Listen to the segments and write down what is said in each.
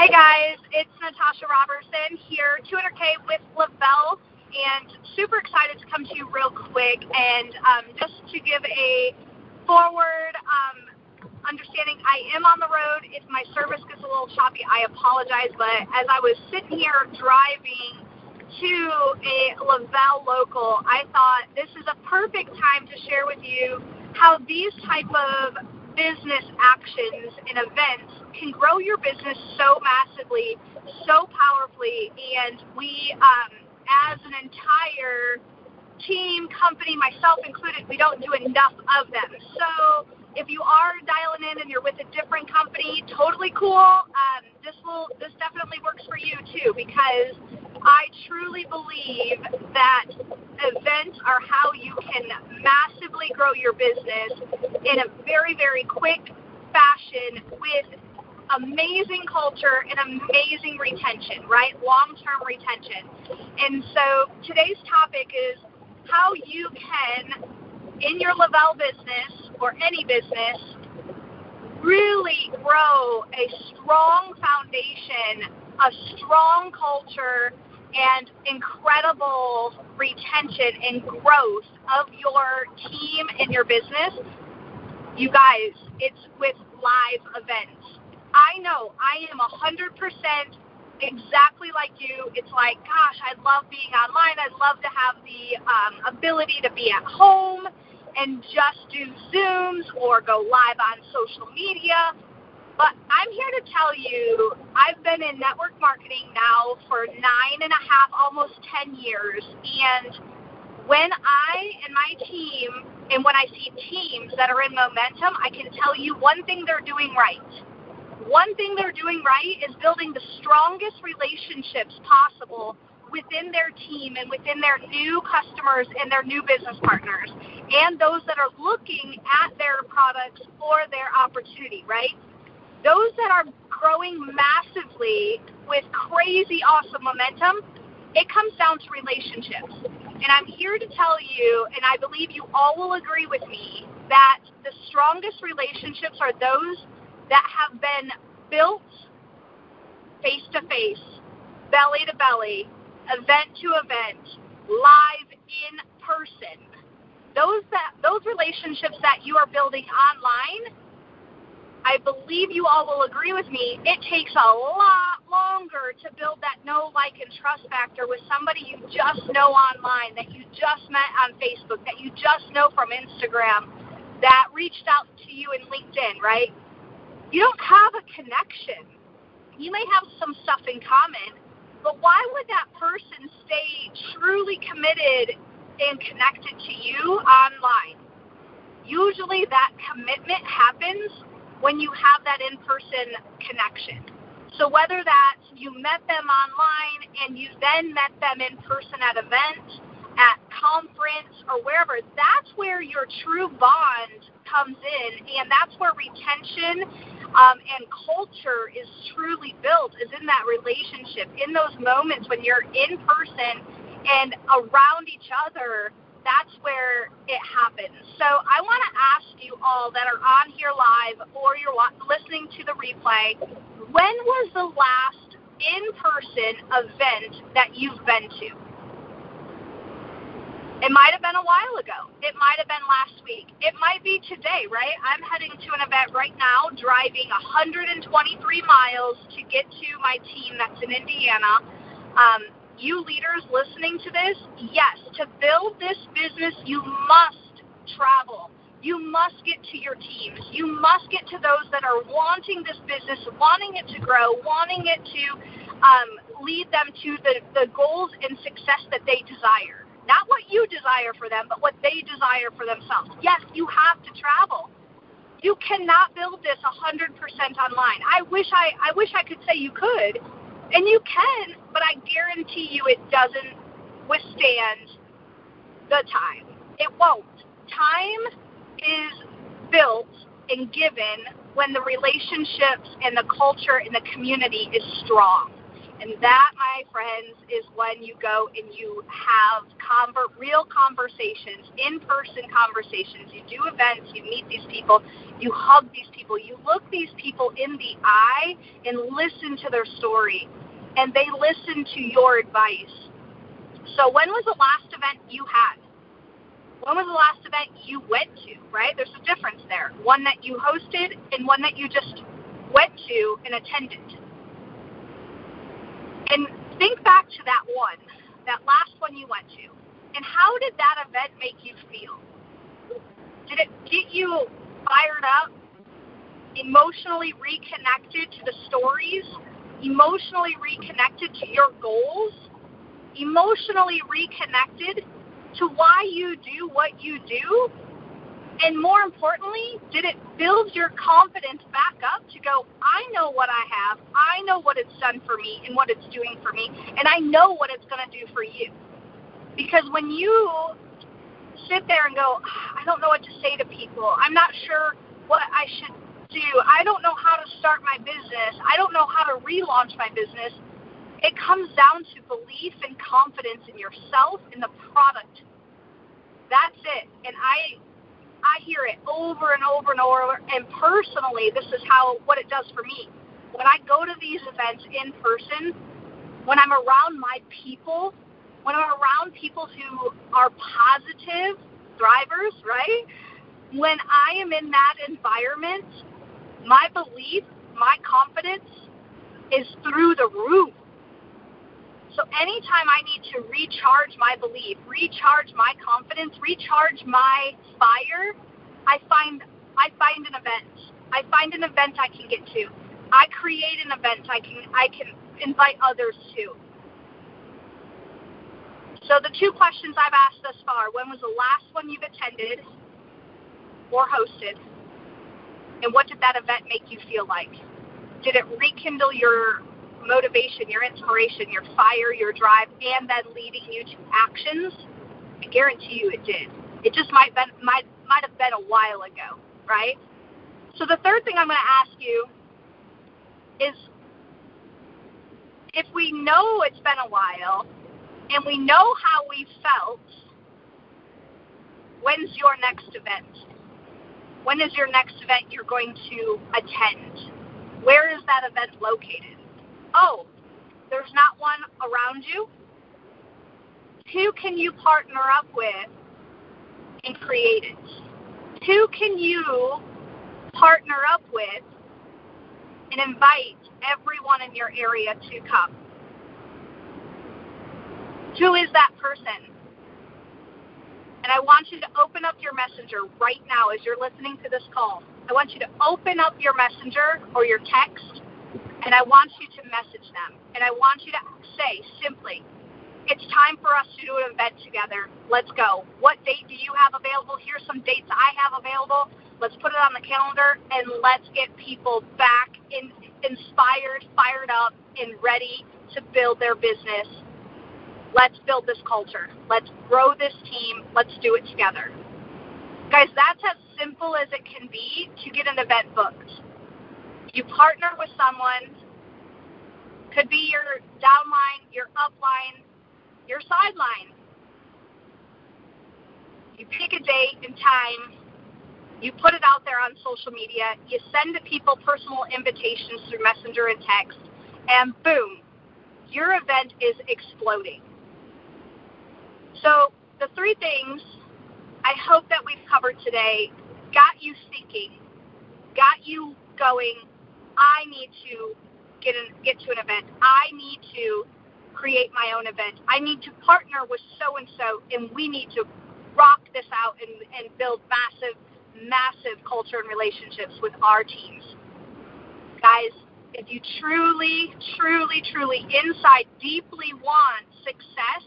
Hey guys, it's Natasha Robertson here, 200K with Le-Vel, and super excited to come to you real quick and um, just to give a forward um, understanding. I am on the road. If my service gets a little choppy, I apologize. But as I was sitting here driving to a Le-Vel local, I thought this is a perfect time to share with you how these type of business actions and events can grow your business so massively, so powerfully, and we, um, as an entire team, company, myself included, we don't do enough of them. So if you are dialing in and you're with a different company, totally cool. Um, this will this definitely works for you too because I truly believe that events are how you can massively grow your business in a very very quick fashion with amazing culture and amazing retention, right? Long term retention. And so today's topic is how you can, in your Le-Vel business or any business, really grow a strong foundation, a strong culture, and incredible retention and growth of your team and your business. You guys, it's with live events. I know I am 100% exactly like you. It's like, gosh, I love being online. I'd love to have the um, ability to be at home and just do Zooms or go live on social media. But I'm here to tell you, I've been in network marketing now for nine and a half, almost 10 years. And when I and my team, and when I see teams that are in momentum, I can tell you one thing they're doing right one thing they're doing right is building the strongest relationships possible within their team and within their new customers and their new business partners and those that are looking at their products or their opportunity, right? Those that are growing massively with crazy awesome momentum, it comes down to relationships. And I'm here to tell you, and I believe you all will agree with me, that the strongest relationships are those that have been built face to face, belly to belly, event to event, live in person. Those that those relationships that you are building online, I believe you all will agree with me, it takes a lot longer to build that know, like, and trust factor with somebody you just know online, that you just met on Facebook, that you just know from Instagram, that reached out to you in LinkedIn, right? you don't have a connection. You may have some stuff in common, but why would that person stay truly committed and connected to you online? Usually that commitment happens when you have that in person connection. So whether that's you met them online and you then met them in person at events, at conference or wherever, that's where your true bond comes in and that's where retention um, and culture is truly built is in that relationship, in those moments when you're in person and around each other. That's where it happens. So I want to ask you all that are on here live or you're listening to the replay, when was the last in-person event that you've been to? It might have been a while ago. It might have been last week. It might be today, right? I'm heading to an event right now, driving 123 miles to get to my team that's in Indiana. Um, you leaders listening to this, yes, to build this business, you must travel. You must get to your teams. You must get to those that are wanting this business, wanting it to grow, wanting it to um, lead them to the, the goals and success that they desire. Not what you desire for them, but what they desire for themselves. Yes, you have to travel. You cannot build this 100% online. I wish I I wish I could say you could, and you can, but I guarantee you it doesn't withstand the time. It won't. Time is built and given when the relationships and the culture and the community is strong. And that, my friends, is when you go and you have conver- real conversations, in person conversations. You do events, you meet these people, you hug these people, you look these people in the eye and listen to their story, and they listen to your advice. So, when was the last event you had? When was the last event you went to, right? There's a difference there. One that you hosted and one that you just went to and attended. And think back to that one, that last one you went to. And how did that event make you feel? Did it get you fired up, emotionally reconnected to the stories, emotionally reconnected to your goals, emotionally reconnected to why you do what you do? And more importantly, did it build your confidence back up to go, I know what I have, I know what it's done for me and what it's doing for me, and I know what it's going to do for you. Because when you sit there and go, ah, I don't know what to say to people, I'm not sure what I should do, I don't know how to start my business, I don't know how to relaunch my business, it comes down to belief and confidence in yourself and the product. That's it. And I I hear it over and over and over. And personally, this is how what it does for me. When I go to these events in person, when I'm around my people, when I'm around people who are positive drivers, right? When I am in that environment, my belief, my confidence is through the roof. So anytime I need to recharge my belief, recharge my confidence, recharge my fire, I find I find an event. I find an event I can get to. I create an event I can I can invite others to. So the two questions I've asked thus far, when was the last one you've attended or hosted? And what did that event make you feel like? Did it rekindle your motivation, your inspiration, your fire, your drive, and then leading you to actions, I guarantee you it did. It just might been might might have been a while ago, right? So the third thing I'm going to ask you is if we know it's been a while and we know how we felt, when's your next event? When is your next event you're going to attend? Where is that event located? Oh, there's not one around you? Who can you partner up with and create it? Who can you partner up with and invite everyone in your area to come? Who is that person? And I want you to open up your messenger right now as you're listening to this call. I want you to open up your messenger or your text and I want you to message them. And I want you to say simply, it's time for us to do an event together. Let's go. What date do you have available? Here's some dates I have available. Let's put it on the calendar and let's get people back in, inspired, fired up, and ready to build their business. Let's build this culture. Let's grow this team. Let's do it together. Guys, that's as simple as it can be to get an event booked. You partner with someone, could be your downline, your upline, your sideline. You pick a date and time, you put it out there on social media, you send to people personal invitations through Messenger and text, and boom, your event is exploding. So, the three things I hope that we've covered today got you thinking, got you going, I need to get get to an event. I need to create my own event. I need to partner with so and so, and we need to rock this out and, and build massive, massive culture and relationships with our teams. Guys, if you truly, truly, truly inside deeply want success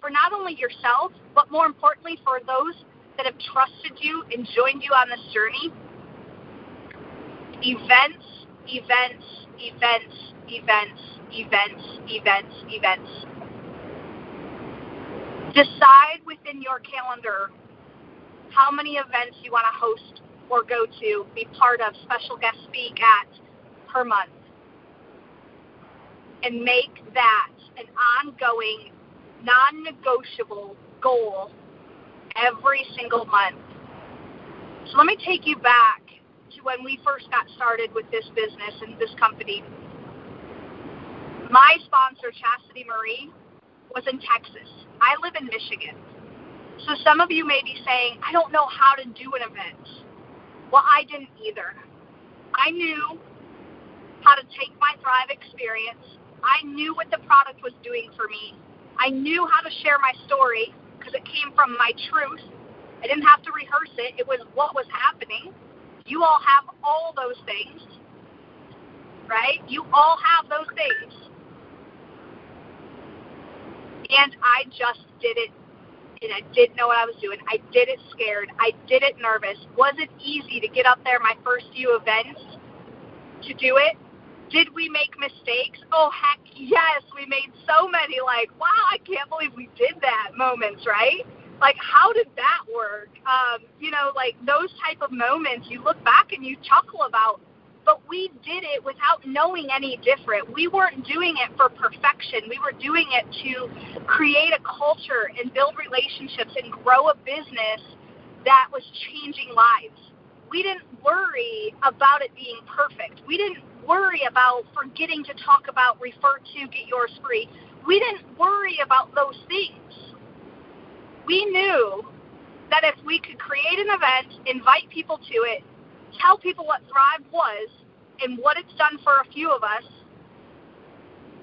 for not only yourself, but more importantly for those that have trusted you and joined you on this journey, events events, events, events, events, events, events. Decide within your calendar how many events you want to host or go to, be part of, special guest speak at per month. and make that an ongoing, non negotiable goal every single month. So let me take you back to when we first got started with this business and this company. My sponsor, Chastity Marie, was in Texas. I live in Michigan. So some of you may be saying, I don't know how to do an event. Well, I didn't either. I knew how to take my Thrive experience. I knew what the product was doing for me. I knew how to share my story because it came from my truth. I didn't have to rehearse it. It was what was happening. You all have all those things, right? You all have those things. And I just did it and I didn't know what I was doing. I did it scared. I did it nervous. Was it easy to get up there my first few events to do it? Did we make mistakes? Oh heck yes, we made so many like, wow, I can't believe we did that moments, right? Like how did that work? Um, you know, like those type of moments you look back and you chuckle about but we did it without knowing any different. We weren't doing it for perfection. We were doing it to create a culture and build relationships and grow a business that was changing lives. We didn't worry about it being perfect. We didn't worry about forgetting to talk about refer to get yours free. We didn't worry about those things. We knew that if we could create an event, invite people to it, tell people what Thrive was and what it's done for a few of us,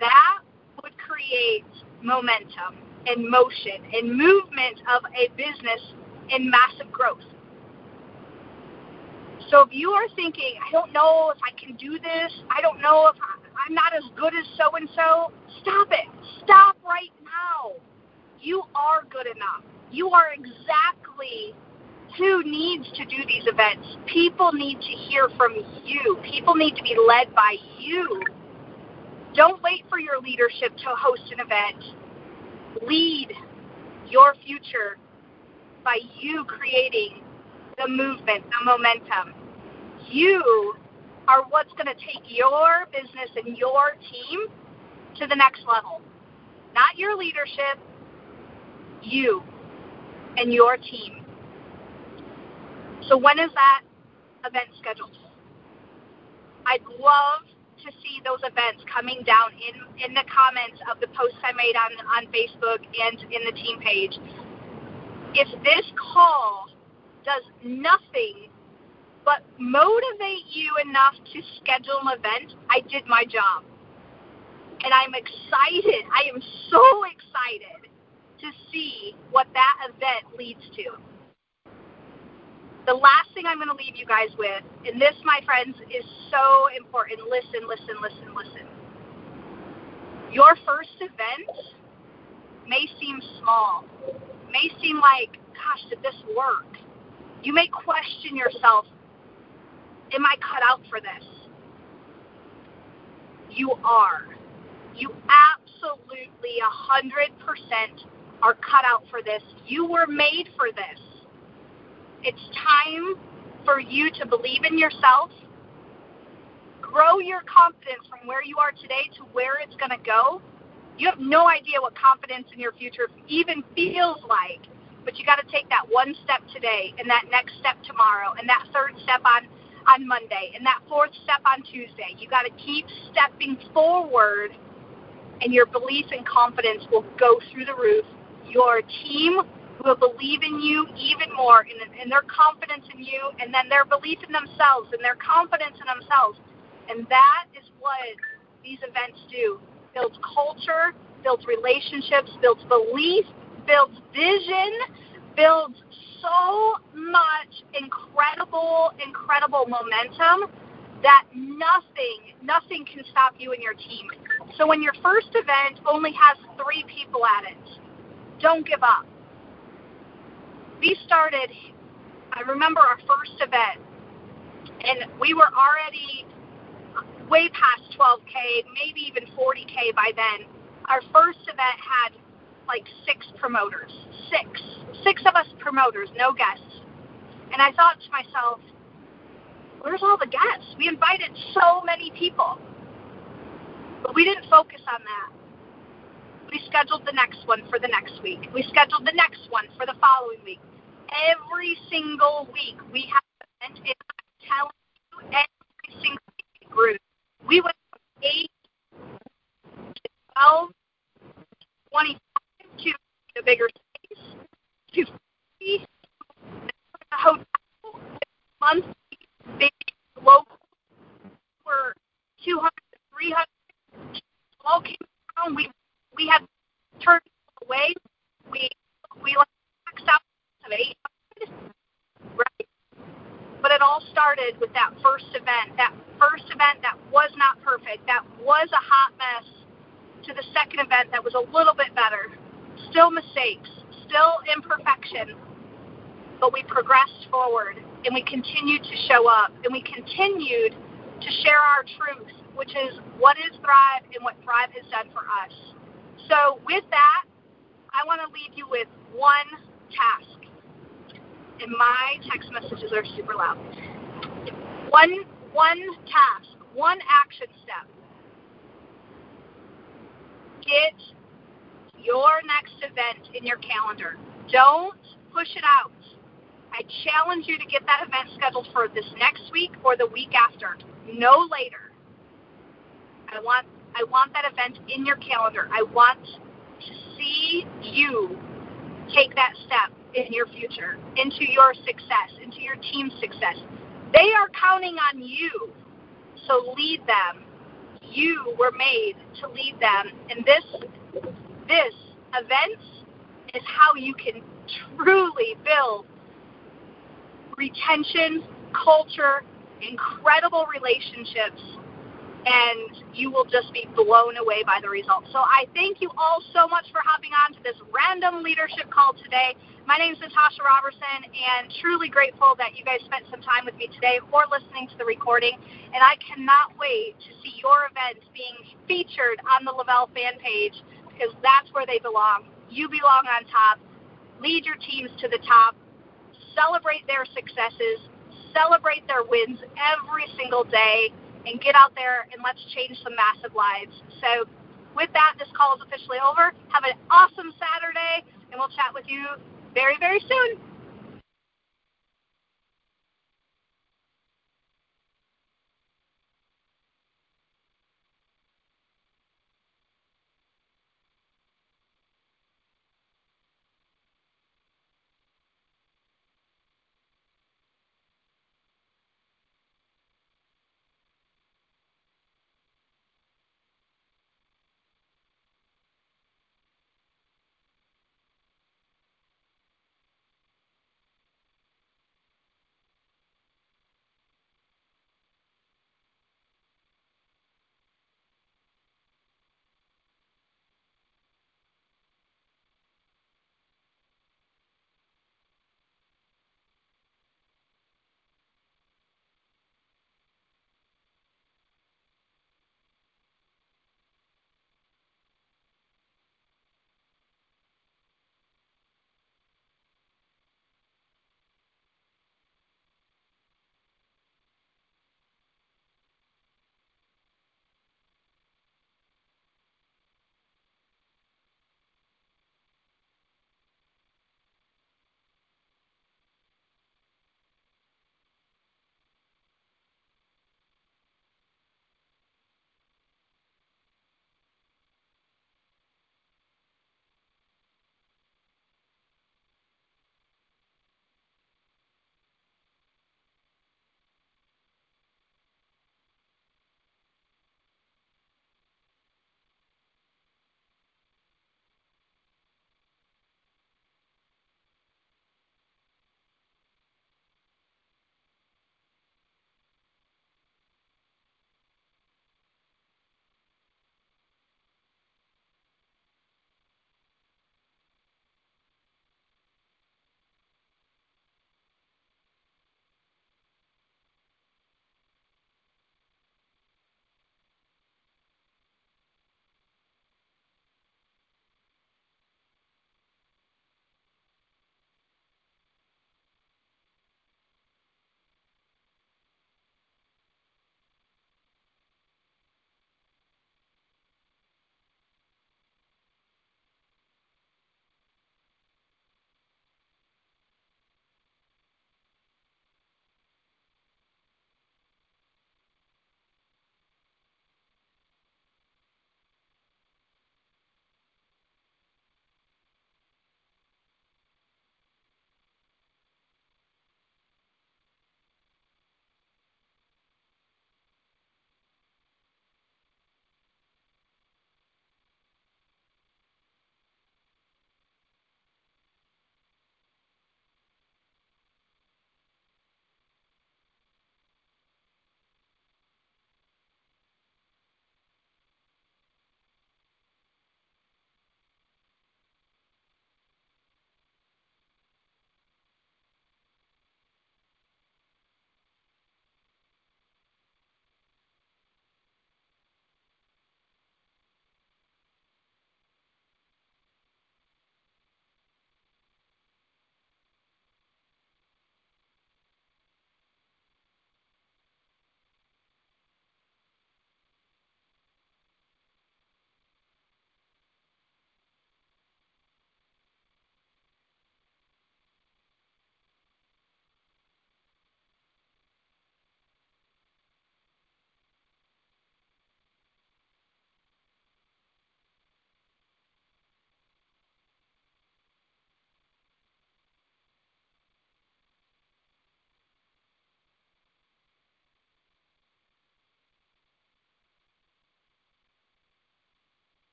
that would create momentum and motion and movement of a business in massive growth. So if you are thinking, I don't know if I can do this, I don't know if I'm not as good as so and so, stop it. Stop right now. You are good enough. You are exactly who needs to do these events? People need to hear from you. People need to be led by you. Don't wait for your leadership to host an event. Lead your future by you creating the movement, the momentum. You are what's going to take your business and your team to the next level. Not your leadership, you and your team. So when is that event scheduled? I'd love to see those events coming down in, in the comments of the posts I made on, on Facebook and in the team page. If this call does nothing but motivate you enough to schedule an event, I did my job. And I'm excited. I am so excited to see what that event leads to the last thing I'm going to leave you guys with, and this, my friends, is so important. Listen, listen, listen, listen. Your first event may seem small, may seem like, gosh, did this work? You may question yourself, am I cut out for this? You are. You absolutely 100% are cut out for this. You were made for this. It's time for you to believe in yourself, grow your confidence from where you are today to where it's going to go. You have no idea what confidence in your future even feels like, but you got to take that one step today, and that next step tomorrow, and that third step on on Monday, and that fourth step on Tuesday. You got to keep stepping forward, and your belief and confidence will go through the roof. Your team will believe in you even more in, in their confidence in you and then their belief in themselves and their confidence in themselves. And that is what these events do. Builds culture, builds relationships, builds belief, builds vision, builds so much incredible, incredible momentum that nothing, nothing can stop you and your team. So when your first event only has three people at it, don't give up we started, I remember our first event, and we were already way past 12K, maybe even 40K by then. Our first event had like six promoters, six, six of us promoters, no guests. And I thought to myself, where's all the guests? We invited so many people. But we didn't focus on that. We scheduled the next one for the next week. We scheduled the next one for the following week. Every single week we have an event, and I'm telling you, every single week grew. We went from 8 to 12 25 to a bigger space to 50 a hotel monthly big local were 200 300 all came down we we had turned away we we like maxed out of 800 right but it all started with that first event that first event that was not perfect that was a hot mess to the second event that was a little bit better. Still mistakes, still imperfection, but we progressed forward and we continued to show up and we continued to share our truth, which is what is Thrive and what Thrive has done for us. So, with that, I want to leave you with one task. And my text messages are super loud. One one task, one action step get your next event in your calendar. Don't push it out. I challenge you to get that event scheduled for this next week or the week after, no later. I want I want that event in your calendar. I want to see you take that step in your future, into your success, into your team's success. They are counting on you. So lead them you were made to lead them. And this this event is how you can truly build retention, culture, incredible relationships, and you will just be blown away by the results. So I thank you all so much for hopping on to this random leadership call today. My name is Natasha Robertson, and truly grateful that you guys spent some time with me today or listening to the recording. And I cannot wait to see your events being featured on the Le-Vel fan page because that's where they belong. You belong on top. Lead your teams to the top. Celebrate their successes. Celebrate their wins every single day. And get out there and let's change some massive lives. So, with that, this call is officially over. Have an awesome Saturday, and we'll chat with you very, very soon.